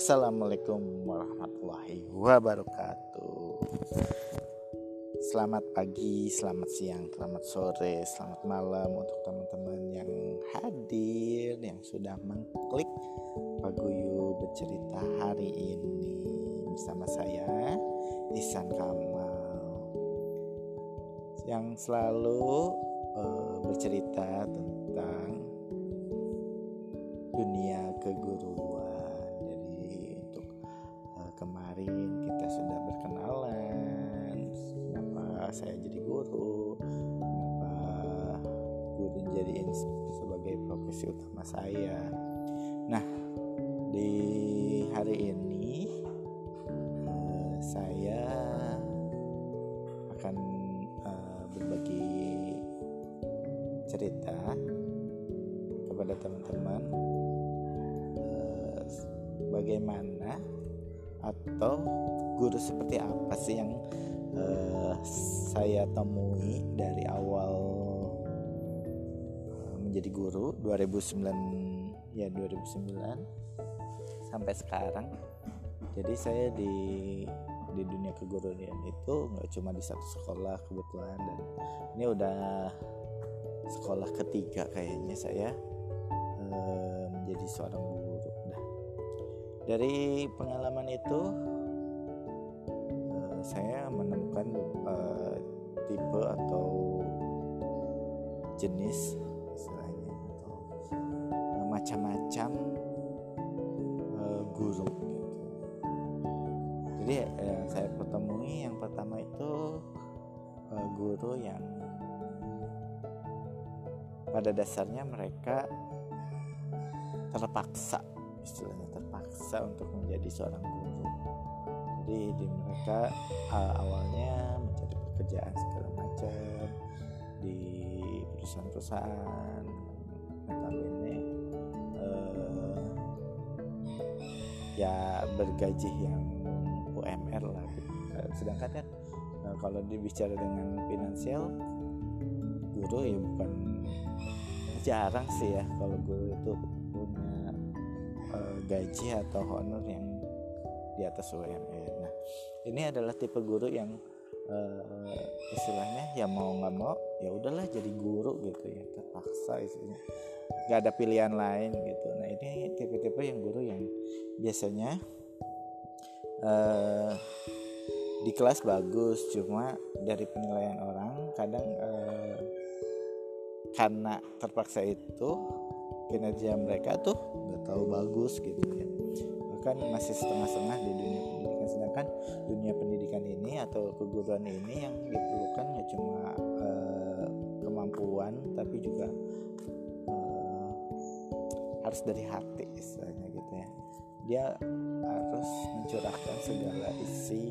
Assalamualaikum warahmatullahi wabarakatuh. Selamat pagi, selamat siang, selamat sore, selamat malam untuk teman-teman yang hadir, yang sudah mengklik Paguyu bercerita hari ini bersama saya Isan Kamal yang selalu uh, bercerita tentang dunia keguruan. Guru jadi sebagai profesi utama saya. Nah, di hari ini uh, saya akan uh, berbagi cerita kepada teman-teman bagaimana atau guru seperti apa sih yang uh, saya temui dari awal menjadi guru 2009 ya 2009 sampai sekarang. Jadi saya di di dunia keguruan itu nggak cuma di satu sekolah kebetulan dan ini udah sekolah ketiga kayaknya saya uh, menjadi seorang guru dari pengalaman itu uh, saya menemukan uh, tipe atau jenis macam-macam uh, guru gitu. jadi yang saya ketemui yang pertama itu uh, guru yang pada dasarnya mereka terpaksa istilahnya terpaksa untuk menjadi seorang guru jadi di mereka uh, awalnya mencari pekerjaan segala macam di perusahaan-perusahaan notabene ya bergaji yang UMR lah gitu. sedangkan kan uh, kalau dibicara dengan finansial guru ya bukan jarang sih ya kalau guru itu punya uh, gaji atau honor yang di atas UMR. Nah, ini adalah tipe guru yang uh, istilahnya ya mau nggak mau ya udahlah jadi guru gitu ya terpaksa istilahnya nggak ada pilihan lain gitu. Nah ini tipe-tipe yang guru yang biasanya uh, di kelas bagus cuma dari penilaian orang kadang uh, karena terpaksa itu kinerja mereka tuh nggak tahu bagus gitu ya bahkan masih setengah-setengah di dunia sedangkan dunia pendidikan ini atau keguruan ini yang diperlukan ya cuma uh, kemampuan tapi juga uh, harus dari hati istilahnya gitu ya. Dia harus mencurahkan segala isi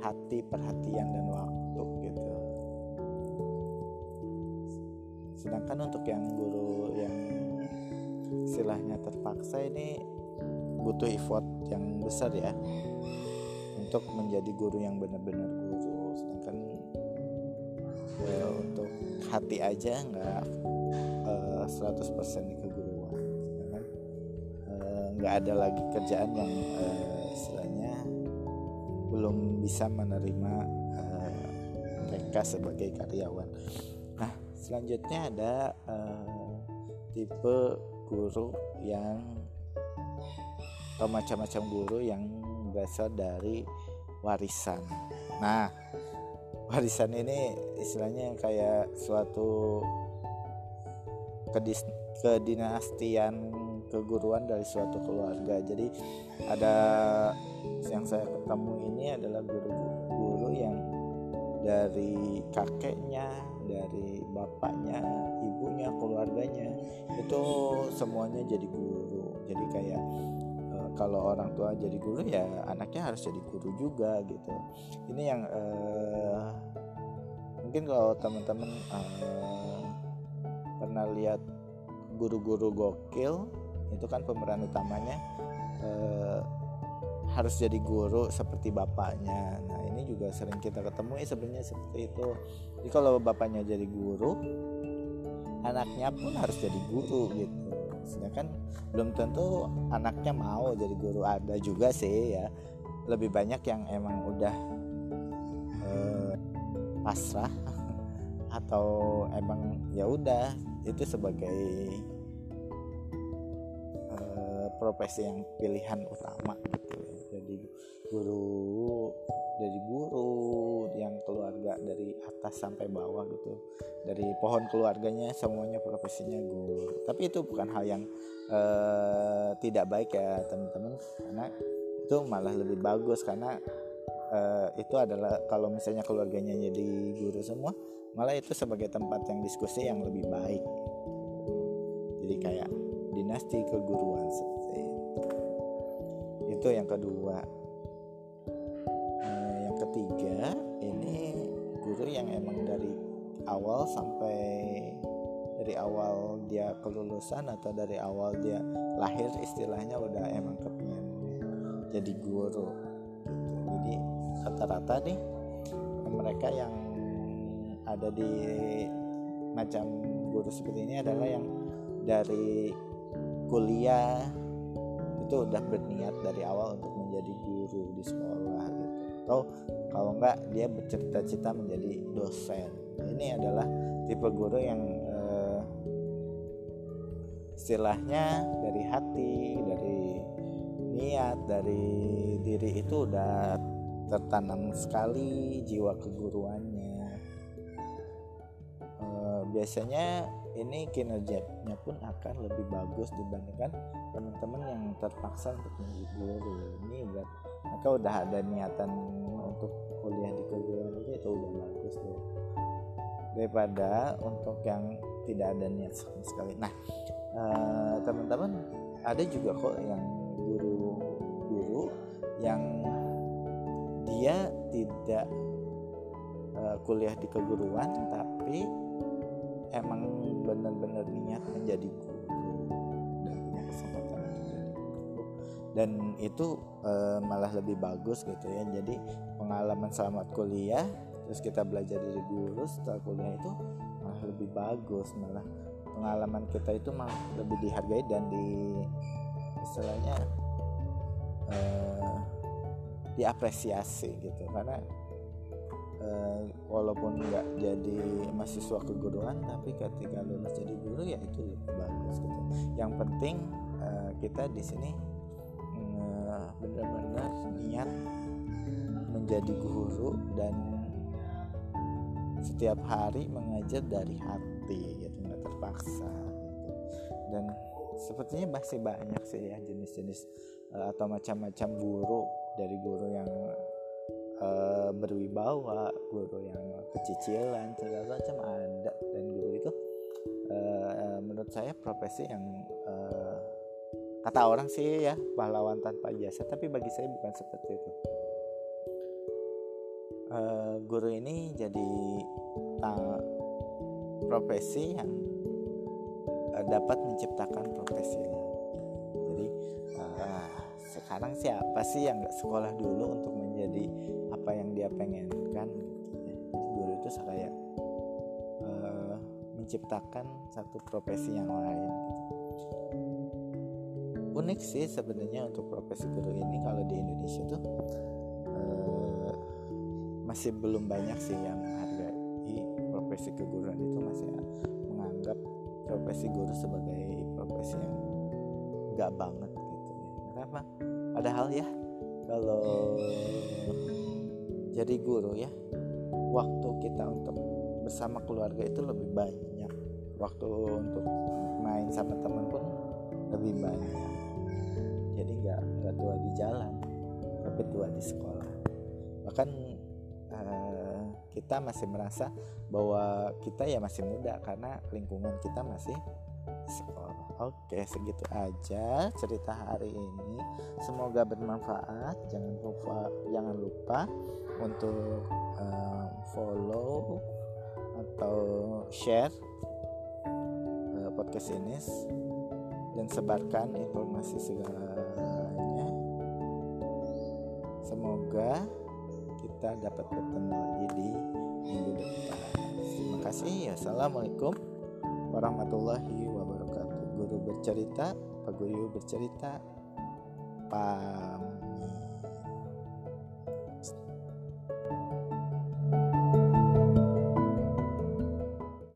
hati perhatian dan waktu gitu. Sedangkan untuk yang guru yang istilahnya terpaksa ini butuh effort yang besar ya untuk menjadi guru yang benar-benar guru. Sedangkan ya, untuk hati aja nggak uh, 100% di keguruan. Sedangkan nggak uh, ada lagi kerjaan yang uh, istilahnya belum bisa menerima uh, mereka sebagai karyawan. Nah selanjutnya ada uh, tipe guru yang atau macam-macam guru yang berasal dari warisan. Nah, warisan ini istilahnya kayak suatu kedis, kedinastian keguruan dari suatu keluarga. Jadi ada yang saya ketemu ini adalah guru-guru yang dari kakeknya, dari bapaknya, ibunya, keluarganya itu semuanya jadi guru. Jadi kayak kalau orang tua jadi guru ya anaknya harus jadi guru juga gitu. Ini yang uh, mungkin kalau teman-teman uh, pernah lihat guru-guru gokil itu kan pemeran utamanya uh, harus jadi guru seperti bapaknya. Nah ini juga sering kita ketemu ya sebenarnya seperti itu. Jadi kalau bapaknya jadi guru anaknya pun harus jadi guru gitu sedangkan belum tentu anaknya mau jadi guru. Ada juga sih ya. Lebih banyak yang emang udah eh, pasrah atau emang ya udah itu sebagai eh, profesi yang pilihan utama gitu. Jadi guru dari guru atas sampai bawah gitu. Dari pohon keluarganya semuanya profesinya guru. Tapi itu bukan hal yang uh, tidak baik ya teman-teman. Karena itu malah lebih bagus. Karena uh, itu adalah kalau misalnya keluarganya jadi guru semua malah itu sebagai tempat yang diskusi yang lebih baik. Jadi kayak dinasti keguruan seperti itu. Itu yang kedua guru yang emang dari awal sampai dari awal dia kelulusan atau dari awal dia lahir istilahnya udah emang kepingin jadi guru gitu. jadi rata-rata nih mereka yang ada di macam guru seperti ini adalah yang dari kuliah itu udah berniat dari awal untuk menjadi guru di sekolah gitu atau kalau enggak dia bercita-cita menjadi dosen. Ini adalah tipe guru yang eh, istilahnya dari hati dari niat dari diri itu udah tertanam sekali jiwa keguruannya. Eh, biasanya ini kinerjanya pun akan lebih bagus dibandingkan teman-teman yang terpaksa untuk guru ini berat mereka udah ada niatan untuk kuliah di keguruan itu udah bagus tuh daripada untuk yang tidak ada niat sama sekali. Nah eh, teman-teman ada juga kok yang guru-guru yang dia tidak uh, kuliah di keguruan tapi emang benar-benar niat menjadi guru dan itu e, malah lebih bagus gitu ya. Jadi pengalaman selamat kuliah terus kita belajar dari guru setelah kuliah itu malah lebih bagus malah pengalaman kita itu malah lebih dihargai dan di istilahnya e, diapresiasi gitu. Karena e, walaupun nggak jadi mahasiswa keguruan tapi ketika lulus jadi guru ya itu lebih bagus gitu yang penting kita di sini benar-benar niat menjadi guru dan setiap hari mengajar dari hati gitu nggak terpaksa gitu. dan sepertinya masih banyak sih ya jenis-jenis uh, atau macam-macam guru dari guru yang uh, berwibawa guru yang kecicilan segala macam ada dan guru itu uh, menurut saya profesi yang uh, kata orang sih ya pahlawan tanpa jasa tapi bagi saya bukan seperti itu. Uh, guru ini jadi uh, profesi yang uh, dapat menciptakan profesi. Jadi uh, sekarang siapa sih yang nggak sekolah dulu untuk menjadi apa yang dia pengen kan guru itu saya uh, menciptakan satu profesi yang lain. Unik sih sebenarnya untuk profesi guru ini kalau di Indonesia tuh uh, masih belum banyak sih yang hargai profesi keguruan itu masih menganggap profesi guru sebagai profesi yang nggak banget gitu. Ya kenapa padahal ya kalau jadi guru ya waktu kita untuk bersama keluarga itu lebih banyak. Waktu untuk main sama teman pun lebih banyak. Jadi nggak nggak tua di jalan tapi tua di sekolah. Bahkan uh, kita masih merasa bahwa kita ya masih muda karena lingkungan kita masih sekolah. Oke segitu aja cerita hari ini. Semoga bermanfaat. Jangan lupa jangan lupa untuk uh, follow atau share uh, podcast ini dan sebarkan informasi segalanya. Semoga kita dapat bertemu lagi di minggu depan. Terima kasih. Assalamualaikum warahmatullahi wabarakatuh guru bercerita Pak Guru bercerita. Pak